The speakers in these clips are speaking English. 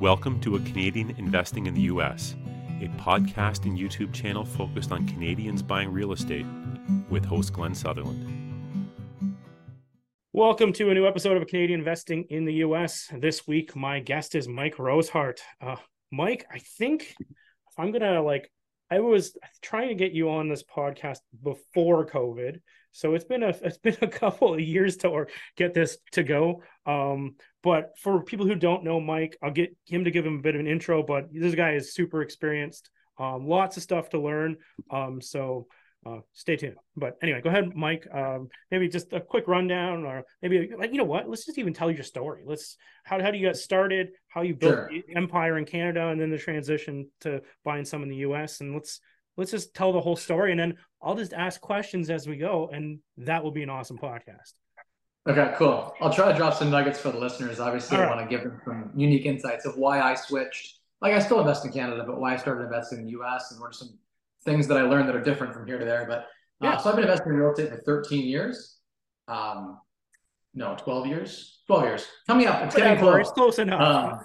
Welcome to A Canadian Investing in the U.S., a podcast and YouTube channel focused on Canadians buying real estate with host Glenn Sutherland. Welcome to a new episode of A Canadian Investing in the U.S. This week, my guest is Mike Rosehart. Uh, Mike, I think I'm gonna like, I was trying to get you on this podcast before COVID, so it's been a it's been a couple of years to or get this to go. Um, but for people who don't know Mike, I'll get him to give him a bit of an intro. But this guy is super experienced, um, lots of stuff to learn. Um, so uh, stay tuned. But anyway, go ahead, Mike. Um, maybe just a quick rundown, or maybe like you know what? Let's just even tell your story. Let's how how do you get started? How you built sure. empire in Canada, and then the transition to buying some in the U.S. And let's let's just tell the whole story, and then I'll just ask questions as we go, and that will be an awesome podcast. Okay, cool. I'll try to drop some nuggets for the listeners. Obviously, All I right. want to give them some unique insights of why I switched. Like, I still invest in Canada, but why I started investing in the US and what are some things that I learned that are different from here to there. But uh, yeah. so I've been investing in real estate for 13 years. Um, no, 12 years. 12 years. Coming up. It's getting close. It's close enough. Um,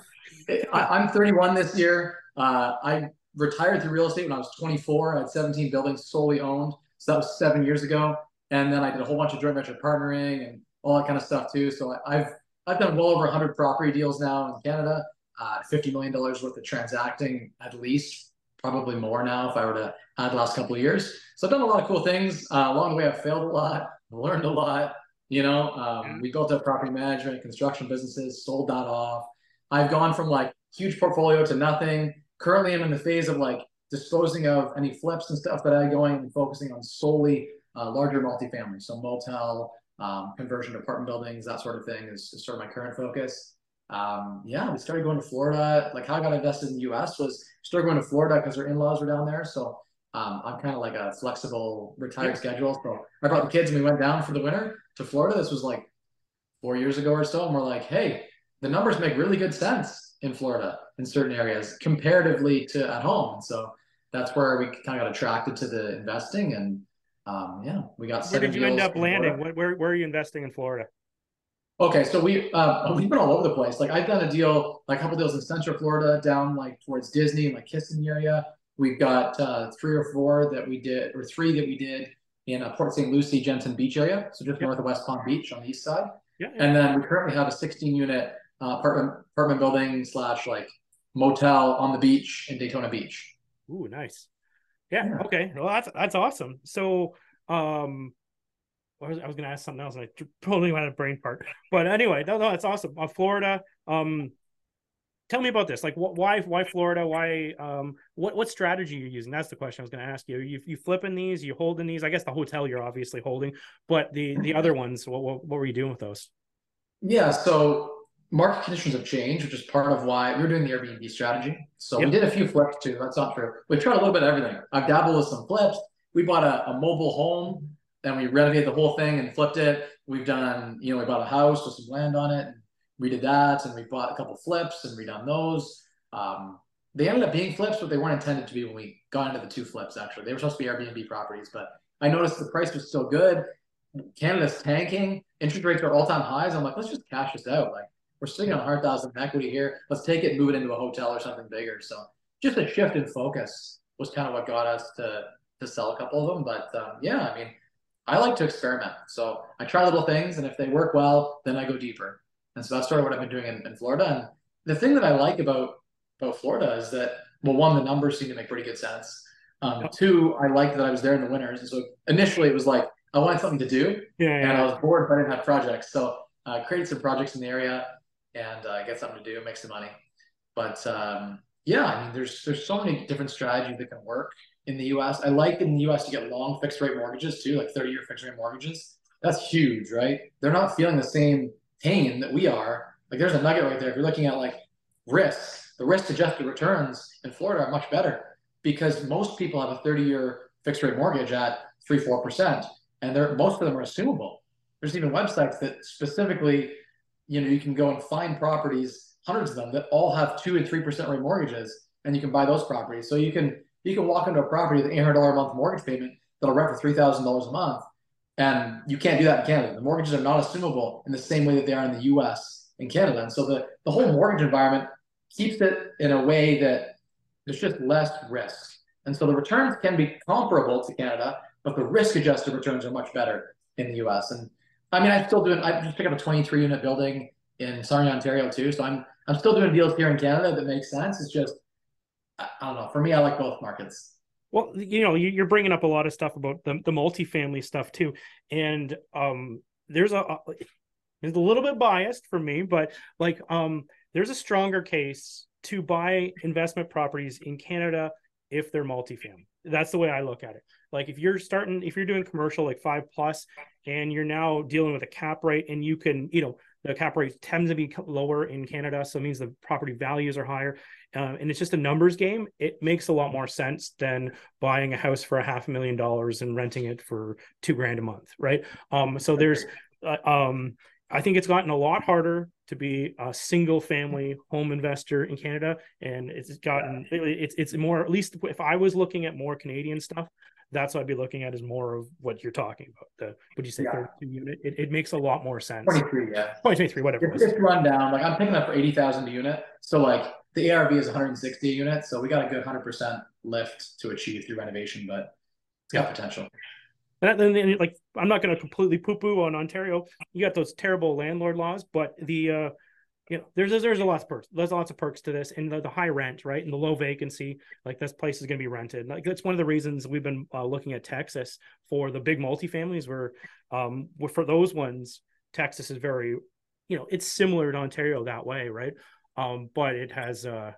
I, am 31 this year. Uh, I retired through real estate when I was 24. I had 17 buildings solely owned. So that was seven years ago. And then I did a whole bunch of joint venture partnering and all that kind of stuff too. So I've I've done well over 100 property deals now in Canada, uh, 50 million dollars worth of transacting at least, probably more now if I were to add the last couple of years. So I've done a lot of cool things. Uh, along the way, I've failed a lot, learned a lot. You know, um, we built up property management, construction businesses, sold that off. I've gone from like huge portfolio to nothing. Currently, I'm in the phase of like disposing of any flips and stuff that I had going and focusing on solely uh, larger multifamily, so motel, um, conversion to apartment buildings, that sort of thing is, is sort of my current focus. Um, yeah, we started going to Florida. Like how I got invested in the U.S. was started going to Florida because our in-laws were down there. So um, I'm kind of like a flexible retired yeah. schedule. So I brought the kids and we went down for the winter to Florida. This was like four years ago or so, and we're like, hey, the numbers make really good sense in Florida in certain areas comparatively to at home. And so that's where we kind of got attracted to the investing and um, yeah, we got. Where did you end up landing? Where, where, where are you investing in Florida? Okay, so we uh, we've been all over the place. Like I've done a deal, like a couple deals in Central Florida, down like towards Disney like Kissimmee area. We've got uh, three or four that we did, or three that we did in uh, Port St. Lucie, Jensen Beach area, so just yep. north of West Palm Beach on the east side. Yeah, yeah. And then we currently have a 16 unit uh, apartment apartment building slash like motel on the beach in Daytona Beach. Ooh, nice. Yeah, yeah. Okay. Well, that's that's awesome. So, um, I was, I was going to ask something else, and I totally went out of brain part. But anyway, no, no, that's awesome. Uh, Florida. Um, tell me about this. Like, what, why, why Florida? Why, um, what, what strategy you're using? That's the question I was going to ask you. You, you flipping these? You holding these? I guess the hotel you're obviously holding, but the the other ones, what, what, what were you doing with those? Yeah. So market conditions have changed, which is part of why we are doing the Airbnb strategy. So yep. we did a few flips too. That's not true. We tried a little bit of everything. I've dabbled with some flips. We bought a, a mobile home, then we renovated the whole thing and flipped it. We've done, you know, we bought a house with some land on it, and redid that, and we bought a couple flips and redone those. Um, they ended up being flips, but they weren't intended to be when we got into the two flips. Actually, they were supposed to be Airbnb properties, but I noticed the price was still good. Canada's tanking, interest rates are all time highs. I'm like, let's just cash this out. Like we're sitting on a 100,000 equity here. Let's take it and move it into a hotel or something bigger. So just a shift in focus was kind of what got us to to sell a couple of them. But um, yeah, I mean, I like to experiment. So I try little things, and if they work well, then I go deeper. And so that's sort of what I've been doing in, in Florida. And the thing that I like about about Florida is that well, one, the numbers seem to make pretty good sense. Um, two, I liked that I was there in the winters, and so initially it was like I wanted something to do, yeah, yeah. and I was bored, but I didn't have projects. So I uh, created some projects in the area and uh, get something to do, make some money. But um, yeah, I mean, there's there's so many different strategies that can work in the U.S. I like in the U.S. to get long fixed rate mortgages too, like 30 year fixed rate mortgages. That's huge, right? They're not feeling the same pain that we are. Like there's a nugget right there. If you're looking at like risk, the risk adjusted returns in Florida are much better because most people have a 30 year fixed rate mortgage at three, four percent, and they're most of them are assumable. There's even websites that specifically you know, you can go and find properties, hundreds of them that all have two and three percent rate mortgages, and you can buy those properties. So you can you can walk into a property with an eight hundred dollar a month mortgage payment that'll rent for three thousand dollars a month, and you can't do that in Canada. The mortgages are not assumable in the same way that they are in the U.S. and Canada, and so the the whole mortgage environment keeps it in a way that there's just less risk. And so the returns can be comparable to Canada, but the risk adjusted returns are much better in the US. And I mean, I'm still doing, I just picked up a 23 unit building in Sarnia, Ontario too. So I'm, I'm still doing deals here in Canada that make sense. It's just, I, I don't know. For me, I like both markets. Well, you know, you're bringing up a lot of stuff about the, the multifamily stuff too. And um, there's a, a it's a little bit biased for me, but like um, there's a stronger case to buy investment properties in Canada if they're multifamily. That's the way I look at it. Like if you're starting, if you're doing commercial like five plus, and you're now dealing with a cap rate, and you can, you know, the cap rate tends to be lower in Canada, so it means the property values are higher, uh, and it's just a numbers game. It makes a lot more sense than buying a house for a half a million dollars and renting it for two grand a month, right? Um, so there's, uh, um, I think it's gotten a lot harder to be a single family home investor in Canada, and it's gotten it's it's more at least if I was looking at more Canadian stuff, that's what I'd be looking at is more of what you're talking about. The would you say yeah. 32 unit? It, it makes a lot more sense. 23, yeah. 23, whatever. It's, it's run down. Like I'm picking up for 80,000 a unit, so like the ARV is 160 a unit, so we got a good 100% lift to achieve through renovation, but it's got potential. And then, like, I'm not going to completely poo-poo on Ontario. You got those terrible landlord laws, but the, uh, you know, there's there's a lot of perks. There's lots of perks to this, and the, the high rent, right, and the low vacancy. Like this place is going to be rented. Like that's one of the reasons we've been uh, looking at Texas for the big multifamilies. Where, um, for those ones, Texas is very, you know, it's similar to Ontario that way, right? Um, but it has uh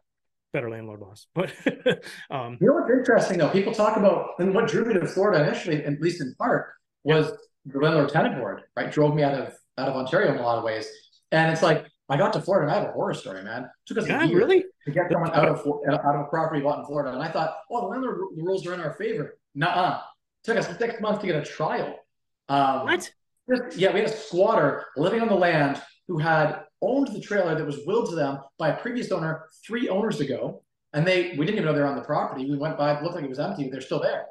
better landlord laws. But um, you know what's interesting though? People talk about and what drew me to Florida initially, at least in part, was yeah. the landlord tenant board. Right, drove me out of out of Ontario in a lot of ways. And it's like I got to Florida and I have a horror story, man. It took us yeah, a year really? to get someone out of out of a property bought in Florida, and I thought, oh, the landlord the rules are in our favor. Nuh-uh. Took us six months to get a trial. Um, what? Yeah, we had a squatter living on the land who had owned the trailer that was willed to them by a previous owner three owners ago. And they we didn't even know they were on the property. We went by, it looked like it was empty, but they're still there.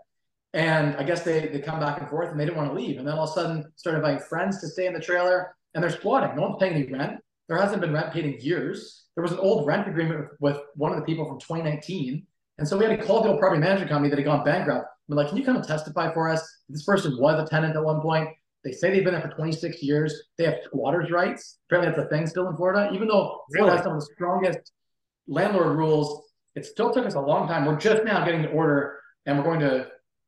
And I guess they they come back and forth and they didn't want to leave. And then all of a sudden started inviting friends to stay in the trailer and they're squatting. No one's paying any rent. There hasn't been rent paid in years. There was an old rent agreement with, with one of the people from 2019. And so we had to call the old property management company that had gone bankrupt. We're like, can you come and testify for us? This person was a tenant at one point. They say they've been there for 26 years. They have squatters' rights. Apparently, that's a thing still in Florida. Even though Florida really? has some of the strongest landlord rules, it still took us a long time. We're just now getting the order, and we're going to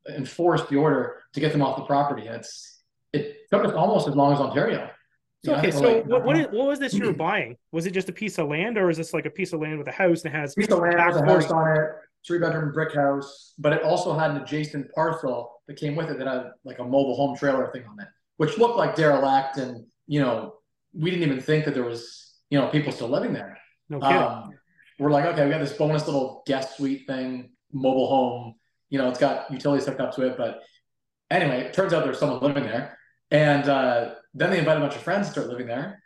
enforce the order to get them off the property. It's it took us almost as long as Ontario. So, okay, so like, what, what, is, what was this you were buying? Was it just a piece of land, or is this like a piece of land with a house that has piece of land with a house on it, three bedroom brick house, but it also had an adjacent parcel that came with it that had like a mobile home trailer thing on it which looked like derelict, and you know, we didn't even think that there was you know people still living there. No kidding. Um, we're like, okay, we got this bonus little guest suite thing, mobile home. You know, it's got utilities hooked up to it, but anyway, it turns out there's someone living there, and uh, then they invited a bunch of friends to start living there,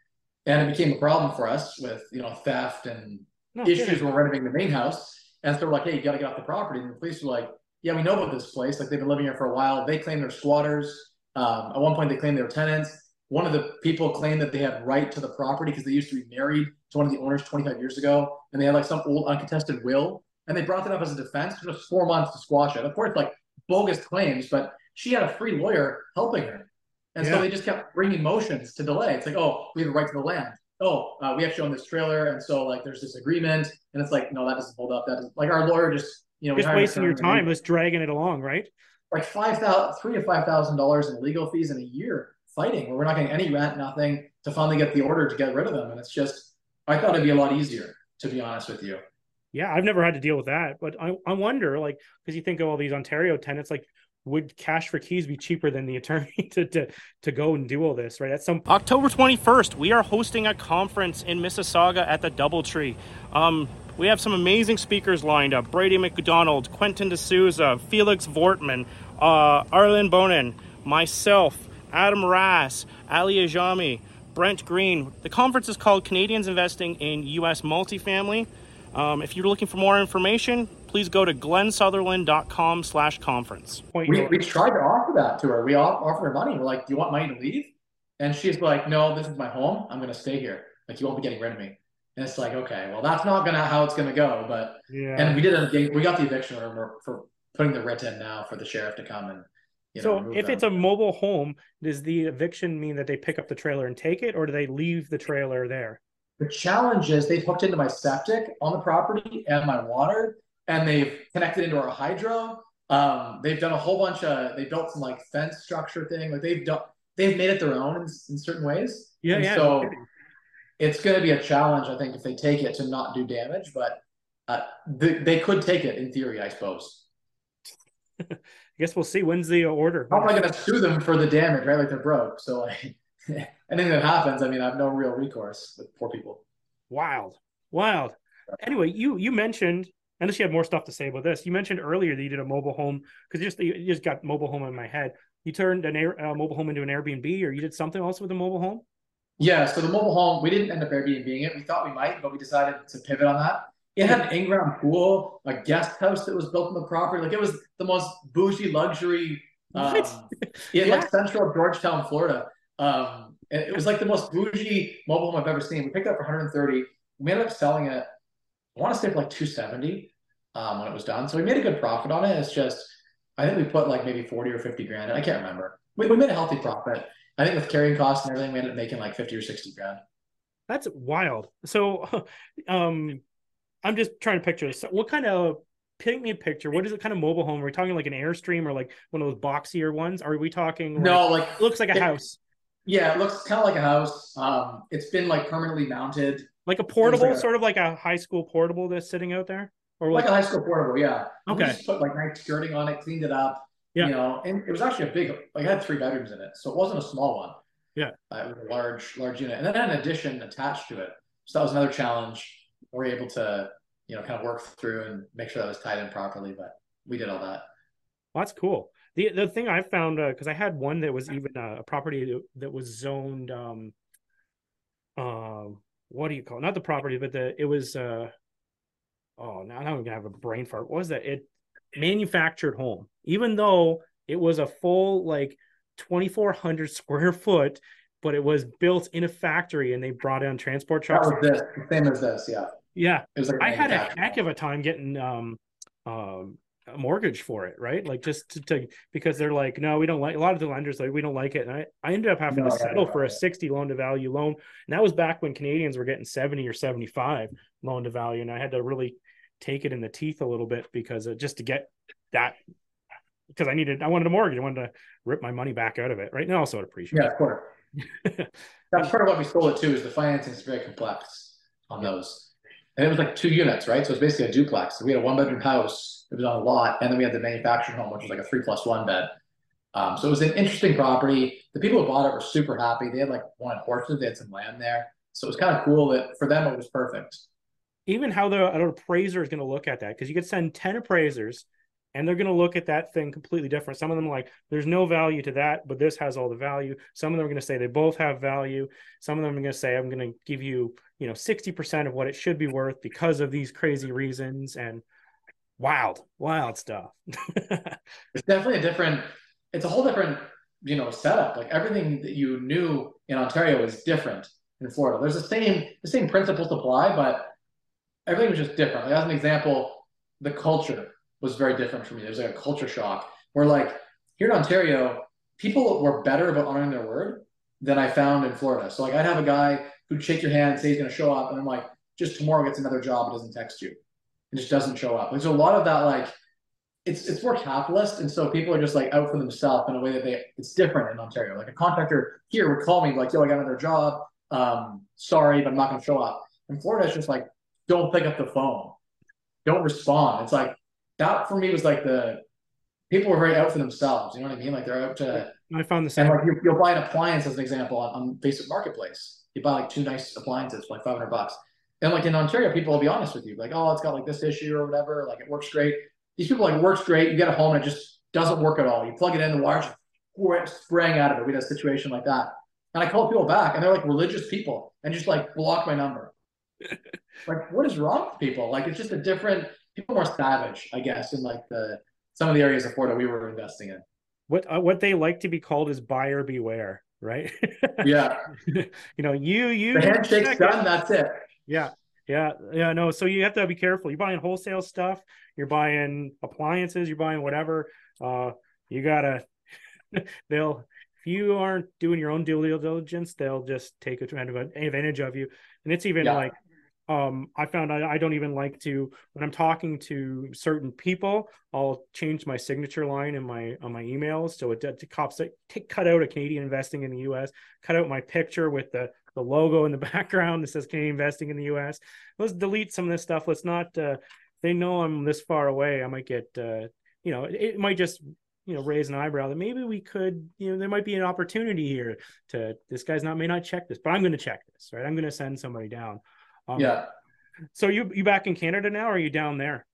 and it became a problem for us with you know theft and no issues kidding. when renovating the main house. And so we're like, hey, you got to get off the property. And the police were like, yeah, we know about this place. Like they've been living here for a while. They claim they're squatters. Um, at one point, they claimed they were tenants. One of the people claimed that they had right to the property because they used to be married to one of the owners 25 years ago, and they had like some old uncontested will. And they brought that up as a defense. for was four months to squash it. Of course, like bogus claims, but she had a free lawyer helping her. And yeah. so they just kept bringing motions to delay. It's like, oh, we have a right to the land. Oh, uh, we actually own this trailer, and so like there's this agreement, and it's like, no, that doesn't hold up. That doesn't like our lawyer just you know just wasting your time, just dragging it along, right? like five thousand, three to five thousand dollars in legal fees in a year fighting, where we're not getting any rent, nothing, to finally get the order to get rid of them. And it's just, I thought it'd be a lot easier, to be honest with you. Yeah, I've never had to deal with that, but I, I wonder, like, because you think of all these Ontario tenants, like, would cash for keys be cheaper than the attorney to, to to go and do all this right at some october 21st we are hosting a conference in mississauga at the doubletree um, we have some amazing speakers lined up Brady McDonald, Quentin D'Souza, Felix Vortman, uh, Arlen Bonin, myself, Adam Rass, Ali Ajami, Brent Green. The conference is called Canadians Investing in U.S. Multifamily. Um, if you're looking for more information, please go to glennsutherland.com slash conference. We, we tried to offer that to her. We offered her money. We're like, do you want money to leave? And she's like, no, this is my home. I'm going to stay here. Like, you won't be getting rid of me. And it's like, okay, well, that's not gonna how it's gonna go. But Yeah. and we did a we got the eviction order for putting the writ in now for the sheriff to come and you know, so remove if them. it's a mobile home, does the eviction mean that they pick up the trailer and take it, or do they leave the trailer there? The challenge is they've hooked into my septic on the property and my water, and they've connected into our hydro. Um, they've done a whole bunch of they built some like fence structure thing. Like they've done they've made it their own in, in certain ways. Yeah, And yeah. So it's going to be a challenge, I think, if they take it to not do damage. But uh, they, they could take it in theory, I suppose. I guess we'll see. When's the order? How am I going to sue them for the damage? Right, like they're broke. So like anything that happens, I mean, I have no real recourse with poor people. Wild, wild. Anyway, you you mentioned, unless you have more stuff to say about this, you mentioned earlier that you did a mobile home because just you just got mobile home in my head. You turned an air, uh, mobile home into an Airbnb, or you did something else with a mobile home. Yeah, so the mobile home, we didn't end up Airbnb it. We thought we might, but we decided to pivot on that. It had an in-ground pool, a guest house that was built on the property. Like it was the most bougie luxury um, What? in Yeah. like central Georgetown, Florida. Um, and it was like the most bougie mobile home I've ever seen. We picked it up for 130. We ended up selling it, I want to say for like 270 um, when it was done. So we made a good profit on it. It's just, I think we put like maybe 40 or 50 grand. in. I can't remember. We, we made a healthy profit. I think with carrying costs and everything, we ended up making like 50 or 60 grand. That's wild. So, um, I'm just trying to picture this. What kind of paint me a picture? What is it kind of mobile home? Are we talking like an Airstream or like one of those boxier ones? Are we talking? Like, No, like looks like a it- house, Yeah, it looks kind of like a house. Um, it's been like permanently mounted, like a portable, like a- sort of like a high school portable that's sitting out there, or like like a high school portable. Yeah. And We Okay. just put like nice skirting on it, cleaned it up. Yeah. You know, and it was actually a big. Like it had three bedrooms in it, so it wasn't a small one. Yeah. Uh, it was a large, large unit, and then had an addition attached to it. So that was another challenge. We were able to, you know, kind of work through and make sure that was tied in properly, but we did all that. Well, that's cool. The the thing I found because I had one that was even uh, a property that- that was zoned. Um, um, what do you call it? Not the property, but the it was. Uh, oh, now, now I'm gonna have a brain fart. What was that? It manufactured home, even though it was a full like 2,400 square foot, but it was built in a factory, and they brought in transport That trucks. was this, same as this. Yeah. Yeah, It was like I had a heck of a time getting um um a mortgage for it, right? Like just to, to because they're like, no, we don't like a lot of the lenders like we don't like it. And I, I ended up having No, to settle for a yeah. 60 loan to value loan. And that was back when Canadians were getting 70 or 75 loan to value. And I had to really take it in the teeth a little bit because uh, just to get that because I needed I wanted a mortgage. I wanted to rip my money back out of it. Right now also appreciate Yeah, of course. That's part of what we sold it too. Is the financing is very complex on those, and it was like two units, right? So it's basically a duplex. So we had a one bedroom house. It was on a lot, and then we had the manufactured home, which was like a three plus one bed. Um, so it was an interesting property. The people who bought it were super happy. They had like one horses. They had some land there, so it was kind of cool that for them it was perfect. even how the an appraiser is going to look at that because you could send 10 appraisers and they're going to look at that thing completely different some of them like there's no value to that but this has all the value some of them are going to say they both have value some of them are going to say i'm going to give you you know 60% of what it should be worth because of these crazy reasons and wild wild stuff It's definitely a different. It's a whole different, you know, setup. Like everything that you knew in Ontario is different in Florida. There's the same the same principles apply, but everything was just different. Like as an example, the culture was very different for me. There was like a culture shock where like here in Ontario, people were better about honoring their word than I found in Florida. So like I'd have a guy who'd shake your hand, say he's gonna show up, and I'm like, just tomorrow gets another job, and doesn't text you. It just doesn't show up. There's a lot of that like it's it's more capitalist, and so people are just like out for themselves in a way that they it's different in Ontario. Like a contractor here would call me like, "Yo, I got another job. Um, sorry, but I'm not going to show up." In Florida, it's just like, "Don't pick up the phone, don't respond." It's like that for me was like the people were very out for themselves. You know what I mean? Like they're out to i found the same. and like you, you'll buy an appliance as an example on, on Facebook Marketplace. You buy like two nice appliances for like 500 bucks. And like in Ontario, people will be honest with you, like, oh, it's got like this issue or whatever. Like it works great. These people like works great. You get it home and it just doesn't work at all. You plug it in, the wires just spraying out of it. We had a situation like that. And I called people back and they're like religious people and just like block my number. like, what is wrong with people? Like it's just a different people more savage, I guess, in like the some of the areas of Florida we were investing in. what uh, what they like to be called is buyer beware right Yeah. you know you you The handshake's done, that's it. Yeah. Yeah, yeah, no. So you have to be careful. You're buying wholesale stuff, you're buying appliances, you're buying whatever. Uh, you gotta. they'll if you aren't doing your own due diligence, they'll just take advantage of you. And it's even yeah. like um i found I, I, don't even like to when i'm talking to certain people i'll change my signature line in my on my emails. So it to cops take cut out a canadian investing in the us cut out my picture with the the logo in the background that says canadian investing in the us let's delete some of this stuff. Let's not uh they know i'm this far away. I might get uh you know it, it might just you know raise an eyebrow that maybe we could you know there might be an opportunity here to this guy's not may not check this but i'm going to check this right? I'm going to send somebody down um, yeah. So you you back in Canada now, or are you down there?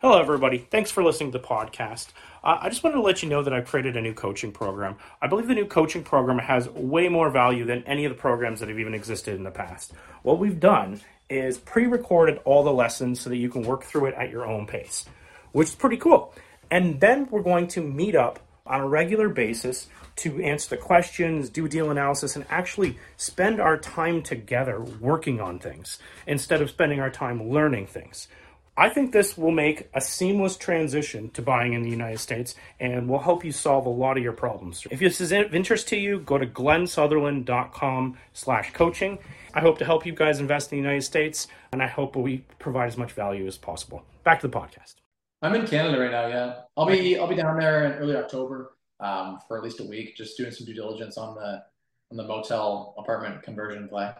Hello, everybody. Thanks for listening to the podcast. Uh, I just wanted to let you know that I've created a new coaching program. I believe the new coaching program has way more value than any of the programs that have even existed in the past. What we've done is pre recorded all the lessons so that you can work through it at your own pace, which is pretty cool. And then we're going to meet up on a regular basis to answer the questions, do deal analysis, and actually spend our time together working on things instead of spending our time learning things. I think this will make a seamless transition to buying in the United States and will help you solve a lot of your problems. If this is of interest to you, go to glennsutherland.com slash coaching. I hope to help you guys invest in the United States, and I hope we provide as much value as possible. Back to the podcast. I'm in Canada right now, yeah. I'll be I'll be down there in early October um, for at least a week, just doing some due diligence on the on the motel apartment conversion play.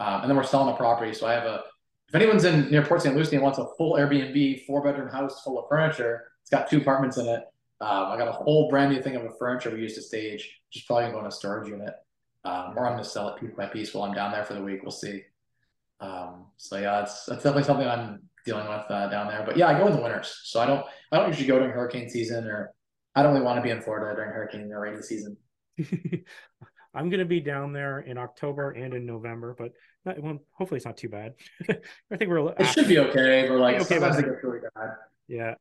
Um, and then we're selling a property. So I have a if anyone's in near Port St. Lucie and wants a full Airbnb four bedroom house full of furniture, it's got two apartments in it. Um, I got a whole brand new thing of a furniture we used to stage, just probably going to go in a storage unit. Um, or I'm going to sell it piece by piece while I'm down there for the week. We'll see. Um, so yeah, it's that's definitely something I'm dealing with uh, down there. But yeah, I go in the winters, so I don't I don't usually go during hurricane season or I don't really want to be in Florida during hurricane or rainy season. I'm going to be down there in October and in November, but not, well, hopefully it's not too bad. I think we're. It should be okay, We're like okay, sometimes it gets really bad. Yeah.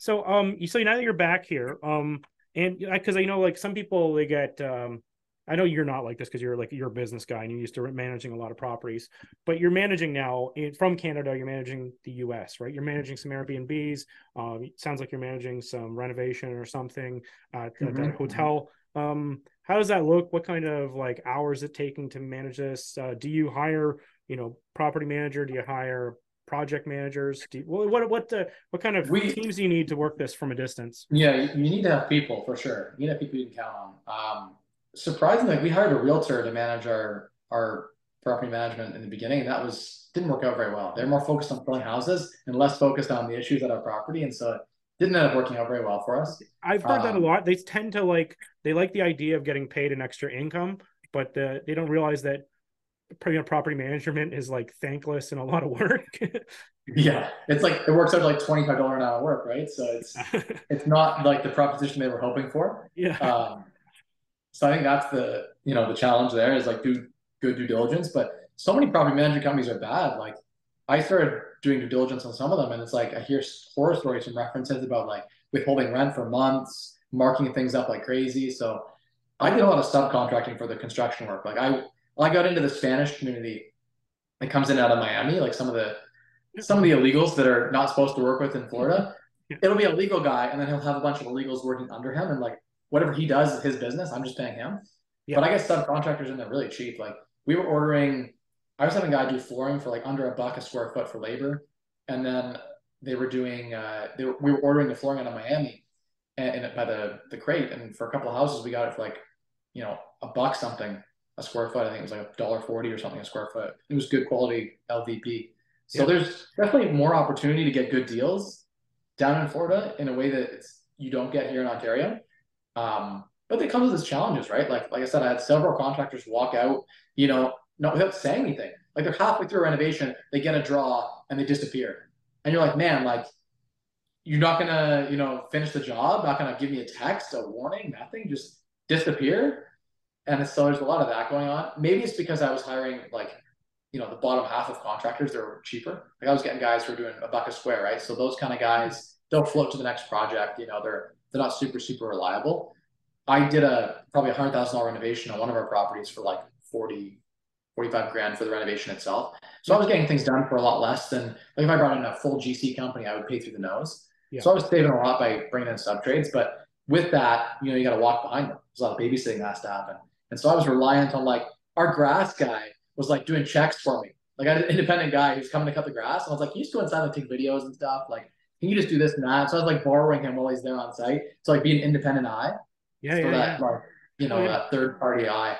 So um, you so now that you're back here, um, and because I know like some people they get um, I know you're not like this because you're like you're a business guy and you're used to managing a lot of properties, but you're managing now in, from Canada. You're managing the U.S. right? You're managing some Airbnbs. Um, sounds like you're managing some renovation or something at, mm-hmm. at hotel. Um, how does that look? What kind of like hours it taking to manage this? Uh, do you hire you know property manager? Do you hire project managers? Do you, what what what, uh, what kind of we, teams do you need to work this from a distance? Yeah, you need to have people for sure. You need to have people you can count on. Um, surprisingly, we hired a realtor to manage our our property management in the beginning, and that was didn't work out very well. They're more focused on selling houses and less focused on the issues at our property, and so it didn't end up working out very well for us. I've heard um, that a um, lot. They tend to like they like the idea of getting paid an extra income, but the, they don't realize that property management is like thankless and a lot of work. yeah, it's like it works out like twenty five dollar an hour work, right? So it's it's not like the proposition they were hoping for. Yeah. Um, so I think that's the you know the challenge there is like do good due diligence. But so many property management companies are bad. Like I started doing due diligence on some of them, and it's like I hear horror stories from references about like withholding rent for months, marking things up like crazy. So I did a lot of subcontracting for the construction work. Like I I got into the Spanish community that comes in out of Miami, like some of the some of the illegals that are not supposed to work with in Florida. It'll be a legal guy, and then he'll have a bunch of illegals working under him, and like whatever he does is his business. I'm just paying him. Yeah. But I get subcontractors in there really cheap. Like we were ordering, I was having a guy do flooring for like under a buck a square foot for labor, and then they were doing, uh, they were, we were ordering the flooring out of Miami, and, and by the the crate, and for a couple of houses we got it for like, you know, a buck something a square foot. I think it was like a dollar forty or something a square foot. It was good quality LVP. So yeah. there's definitely more opportunity to get good deals down in Florida in a way that it's you don't get here in Ontario. Um, but it comes with its challenges, right? Like like I said, I had several contractors walk out, you know, not without saying anything. Like they're halfway through a renovation, they get a draw and they disappear. And you're like, man, like you're not gonna, you know, finish the job, not gonna give me a text, a warning, nothing, just disappear. And so there's a lot of that going on. Maybe it's because I was hiring like, you know, the bottom half of contractors, they're cheaper. Like I was getting guys who are doing a buck a square, right? So those kind of guys, they'll float to the next project. You know, they're they're not super super reliable. I did a probably a hundred thousand dollar renovation on one of our properties for like 40 45 grand for the renovation itself. So I was getting things done for a lot less than like if I brought in a full GC company, I would pay through the nose. Yeah. So I was saving a lot by bringing in sub trades, but with that, you know, you got to walk behind them. There's a lot of babysitting that has to happen, and so I was reliant on like our grass guy was like doing checks for me. Like I had an independent guy who's coming to cut the grass, and I was like, "You just go inside and take videos and stuff. Like, can you just do this and that?" So I was like borrowing him while he's there on site to like be an independent eye. Yeah, so yeah, that yeah. like you oh, know oh, yeah. that third party eye.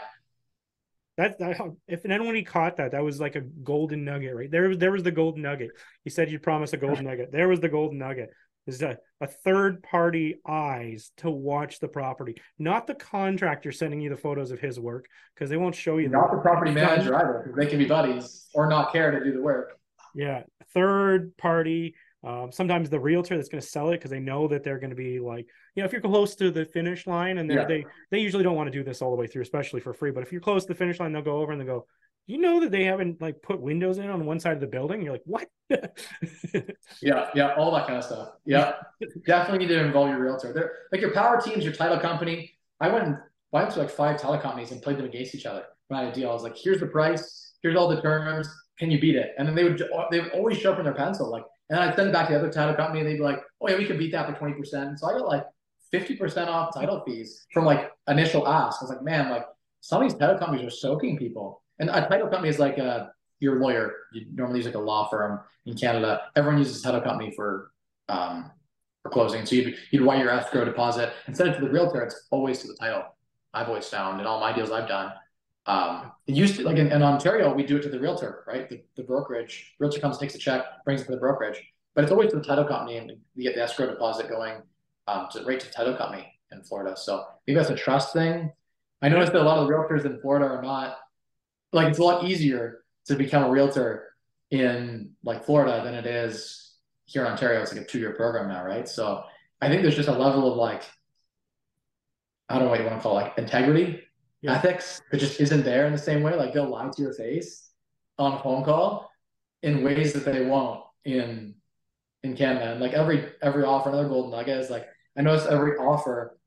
That, that if anyone he caught that, that was like a golden nugget, right? There was there was the golden nugget. He said you promised a golden nugget. There was the golden nugget. Is a, a third party eyes to watch the property, not the contractor sending you the photos of his work because they won't show you. Not the, the property manager either, because they can be buddies or not care to do the work. Yeah, third party um, sometimes the realtor that's going to sell it because they know that they're going to be like, you know, if you're close to the finish line and yeah. they they usually don't want to do this all the way through, especially for free. But if you're close to the finish line, they'll go over and they go, you know that they haven't like put windows in on one side of the building. You're like, what? yeah, yeah, all that kind of stuff. Yeah, definitely need to involve your realtor. They're like your power teams, your title company. I went and went to like five title companies and played them against each other. When I had a deal, I was like, here's the price, here's all the terms. Can you beat it? And then they would they would always sharpen their pencil like and I'd send back to the other title company and they'd be like, oh yeah, we can beat that for 20%. So I got like 50% off title fees from like initial ask. I was like, man, like some of these title companies are soaking people. And a title company is like a, your lawyer. You normally use like a law firm in Canada. Everyone uses title company for um, for closing. So you'd, you'd wire your escrow deposit instead of to the realtor. It's always to the title. I've always found in all my deals I've done. Um, it used to like in, in, Ontario, we do it to the realtor, right? The, the brokerage realtor comes, takes a check, brings it to the brokerage, but it's always to the title company, and we get the escrow deposit going um, to right to the title company in Florida. So maybe that's a trust thing. I noticed that a lot of the realtors in Florida are not like it's a lot easier to become a realtor in like Florida than it is here in Ontario. It's like a two year program now, right? So I think there's just a level of like I don't know what you want to call it, like integrity yeah. ethics that just isn't there in the same way. Like they'll lie to your face on a phone call in ways that they won't in in Canada. And like every every offer, another golden nugget is like I notice every offer,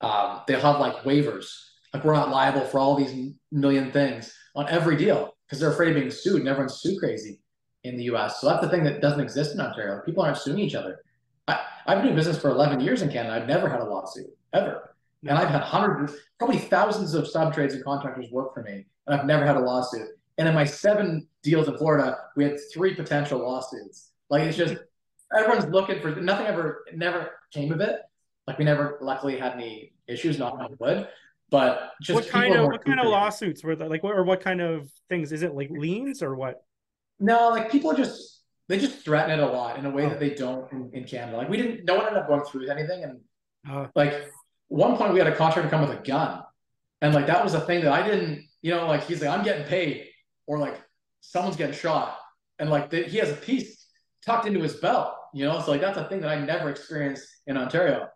um, they'll have like waivers. Like we're not liable for all these million things on every deal because they're afraid of being sued and everyone's sue crazy in the US. So that's the thing that doesn't exist in Ontario. People aren't suing each other. I, I've been doing business for 11 years in Canada. I've never had a lawsuit ever. And I've had hundreds, probably thousands of sub trades and contractors work for me, and I've never had a lawsuit. And in my seven deals in Florida, we had three potential lawsuits. Like it's just everyone's looking for nothing ever never came of it. Like we never luckily had any issues, not on wood. But just what kind of what kind of lawsuits were that like what or what kind of things? Is it like liens or what? No, like people just they just threaten it a lot in a way oh. that they don't in, in, Canada. Like we didn't no one ended up going through anything and uh, like one point we had a contractor come with a gun. And like that was a thing that I didn't, you know, like he's like, I'm getting paid, or like someone's getting shot. And like the, he has a piece tucked into his belt, you know. So like that's a thing that I never experienced in Ontario.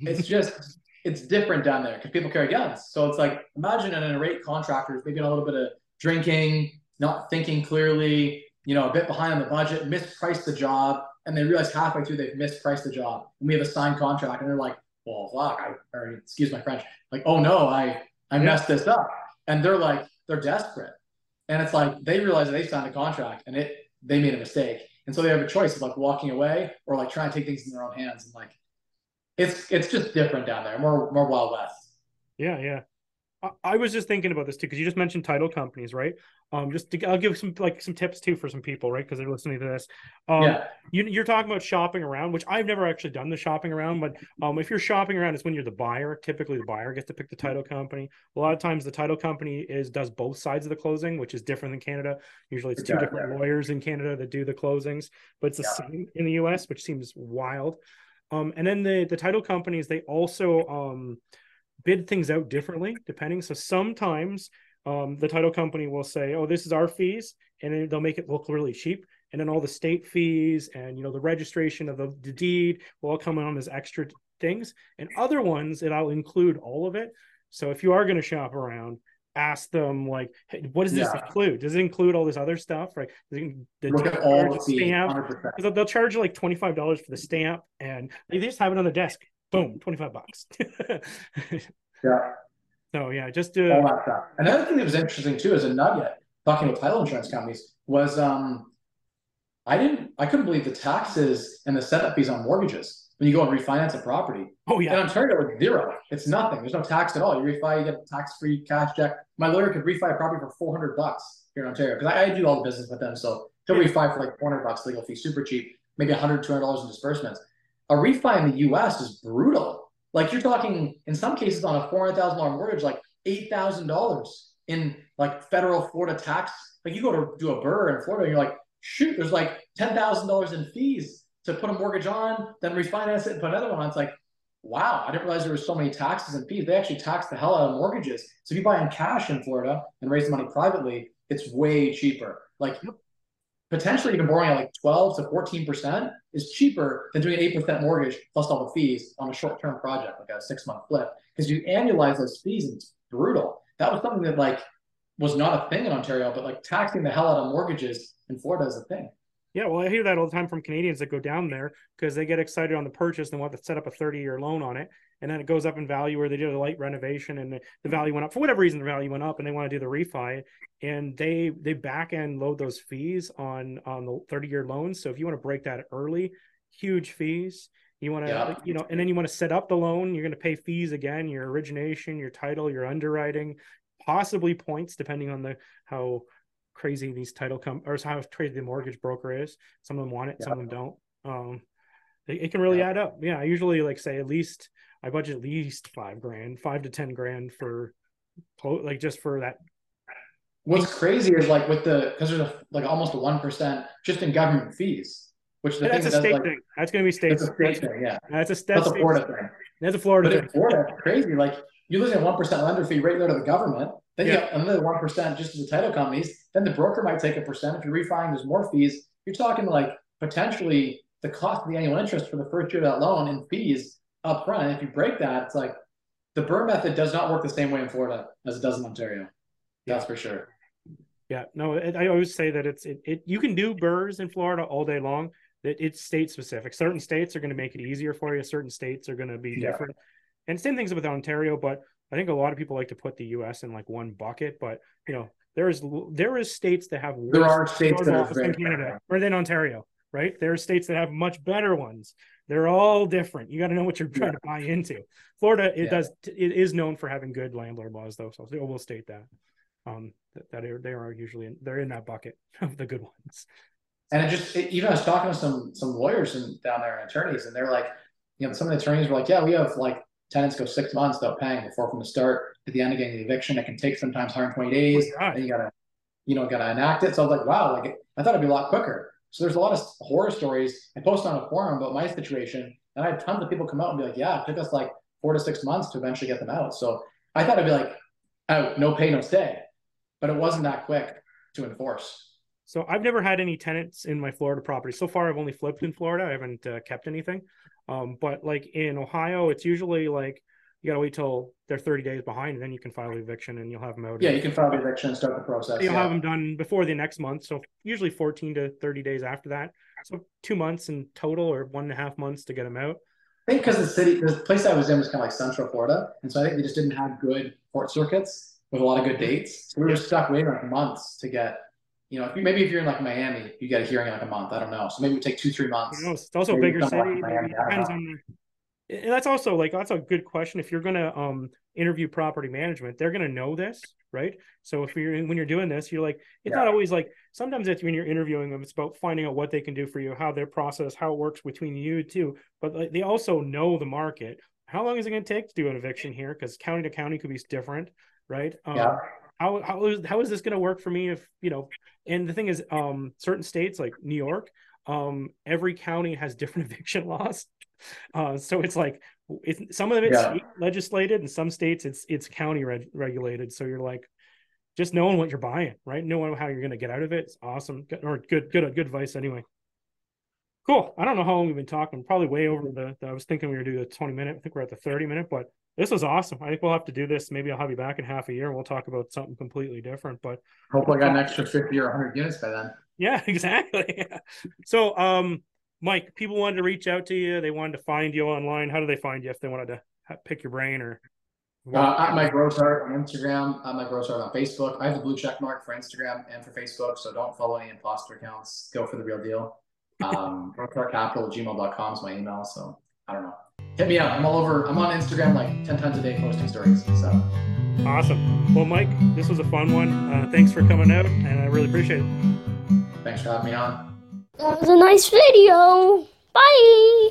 It's just it's different down there because people carry guns. So it's like imagine an irate contractor is maybe a little bit of drinking, not thinking clearly, you know, a bit behind on the budget, mispriced the job, and they realize halfway through they've mispriced the job. And we have a signed contract, and they're like, well, fuck, I, or excuse my French, like, oh no, I, I messed this up. And they're like, they're desperate. And it's like, they realize that they signed a contract and it, they made a mistake. And so they have a choice of like walking away or like trying to take things in their own hands. And like, it's, it's just different down there, more, more Wild West. Yeah. Yeah. I was just thinking about this too because you just mentioned title companies, right? Um, just to, I'll give some like some tips too for some people, right? Because they're listening to this. Um, yeah. You, are talking about shopping around, which I've never actually done the shopping around, but um, if you're shopping around, it's when you're the buyer. Typically, the buyer gets to pick the title company. A lot of times, the title company is does both sides of the closing, which is different than Canada. Usually, it's two yeah, different yeah. lawyers in Canada that do the closings, but it's the yeah. same in the U.S., which seems wild. Um, and then the the title companies they also um bid things out differently depending. So sometimes um, the title company will say, "Oh, this is our fees," and then they'll make it look really cheap. And then all the state fees and you know the registration of the, the deed will all come on as extra things. And other ones, it'll include all of it. So if you are going to shop around, ask them like, hey, what does this yeah. include? Does it include all this other stuff? Right? The Look at all the stamp. They'll, they'll charge you like twenty five dollars for the stamp, and they just have it on the desk boom, 25 bucks. yeah. So yeah, just do all that. Another thing that was interesting too as a nugget. talking with title insurance companies was um, I didn't, I couldn't believe the taxes and the setup fees on mortgages when you go and refinance a property. Oh yeah. In Ontario, it's zero. It's nothing. There's no tax at all. You refi, you get tax-free cash check. My lawyer could refi a property for 400 bucks here in Ontario because I, I, do all the business with them. So he'll refi for like 400 bucks legal fee, super cheap, maybe 100, 200 dollars in disbursements. A refi in the U.S. is brutal. Like you're talking in some cases on a $400,000 mortgage, like $8,000 in like federal Florida tax. Like you go to do a BRRRR in Florida, and you're like, shoot, there's like ten thousand dollars in fees to put a mortgage on, then refinance it and put another one on. It's like, wow, I didn't realize there was so many taxes and fees. They actually tax the hell out of mortgages. So if you buy in cash in Florida and raise the money privately, it's way cheaper. Like potentially even borrowing at like 12 to 14% is cheaper than doing an 8% mortgage plus all the fees on a short-term project, like a six-month flip. Because you annualize those fees and it's brutal. That was something that like was not a thing in Ontario, but like taxing the hell out of mortgages in Florida is a thing. Yeah, well, I hear that all the time from Canadians that go down there because they get excited on the purchase and want to set up a 30 year loan on it. And then it goes up in value where they did a light renovation and the, the value went up for whatever reason, the value went up and they want to do the refi and they, they back end load those fees on, on the 30 year loans. So if you want to break that early, huge fees. You want to, yeah. you know, and then you want to set up the loan. You're going to pay fees again, your origination, your title, your underwriting, possibly points, depending on the how crazy these title come or how crazy the mortgage broker is. Some of them want it, yeah. some of them don't. Um, it, it can really yeah. add up. Yeah, I usually like say at least I budget at least five grand, five to ten grand for like just for that. What's crazy is like with the because there's a, like almost a one percent just in government fees, which the that's a that state does, thing. That's going to be state. That's a state thing. Yeah, that's a that's, that's a Florida thing. That's a Florida but thing. Florida, crazy. Like you're losing a one percent lender fee right there to the government. Then yeah. you have another one percent just to the title companies. Then the broker might take a percent. If you're refining, there's more fees. You're talking like potentially the cost of the annual interest for the first year of that loan and fees up front. If you break that, it's like the BRRRR method does not work the same way in Florida as it does in Ontario. That's for sure. Yeah, no, I always say that it's it, it you can do BRRRRs in Florida all day long. That it's state specific. Certain states are going to make it easier for you. Certain states are going to be yeah. different. And same things with Ontario, but I think a lot of people like to put the U.S. in like one bucket. But you know, there is there is states that have there are states that are in Canada or than Ontario, right? There are states that have much better ones. They're all different. You got to know what you're trying yeah. to buy into. Florida, it yeah. does it is known for having good landlord laws, though. So I will state that. Um, that, they are usually in, they're in that bucket of the good ones. And it just it, even I was talking to some some lawyers and down there and attorneys, and they're like, you know, some of the attorneys were like, yeah, we have like tenants go six months without paying before from the start to the end of getting the eviction. It can take sometimes 120 days. Oh and you gotta, you know, gotta enact it. So I was like, wow, like I thought it'd be a lot quicker. So there's a lot of horror stories. I post on a forum about my situation, and I had tons of people come out and be like, yeah, it took us like four to six months to eventually get them out. So I thought it'd be like, out, no pay, no stay. But it wasn't that quick to enforce. So I've never had any tenants in my Florida property. So far, I've only flipped in Florida. I haven't uh, kept anything. Um, but like in Ohio, it's usually like you gotta wait till they're 30 days behind, and then you can file the eviction, and you'll have them out. Yeah, you can file the eviction and start the process. You'll yeah. have them done before the next month, so usually 14 to 30 days after that. So two months in total, or one and a half months to get them out. I think because the city, the place I was in was kind of like Central Florida, and so I think they just didn't have good court circuits with a lot of good dates. So we were stuck waiting like months to get you know, if you, maybe if you're in like Miami, you get a hearing in like a month. I don't know. So maybe it take two, three months. It's also a bigger city. Like Miami, depends on and that's also like that's a good question. If you're gonna um interview property management, they're gonna know this, right? So if you're when you're doing this, you're like, it's yeah. not always like sometimes it's when you're interviewing them, it's about finding out what they can do for you, how their process, how it works between you two. But like, they also know the market. How long is it gonna take to do an eviction here? Because county to county could be different, right? Um, yeah how how is how is this going to work for me if you know and the thing is um certain states like new york um every county has different eviction laws. Uh so it's like it's some of it's yeah. legislated and some states it's it's county reg- regulated. So you're like just knowing what you're buying right? Knowing how you're going to get out of it it's awesome. Or good good good advice anyway cool i don't know how long we've been talking probably way over the, the i was thinking we were doing the 20 minute i think we're at the 30 minute but this was awesome. I think we'll have to do this. Maybe I'll have you back in half a year and we'll talk about something completely different. But hopefully I got an extra 50 or 100 units by then. Yeah, exactly. so, um, Mike, people wanted to reach out to you. They wanted to find you online. How do they find you if they wanted to pick your brain or Uh, at Mike Rosehart on Instagram, at Mike Rosehart on Facebook. I have the blue check mark for Instagram and for Facebook, so don't follow any imposter accounts. Go for the real deal. Um, Capital gmail.com is my email, so I don't know. Hit me up. I'm all over. I'm on Instagram like 10 times a day posting stories. So awesome. Well, Mike, this was a fun one. Uh, thanks for coming out, and I really appreciate it. Thanks for having me on. That was a nice video. Bye.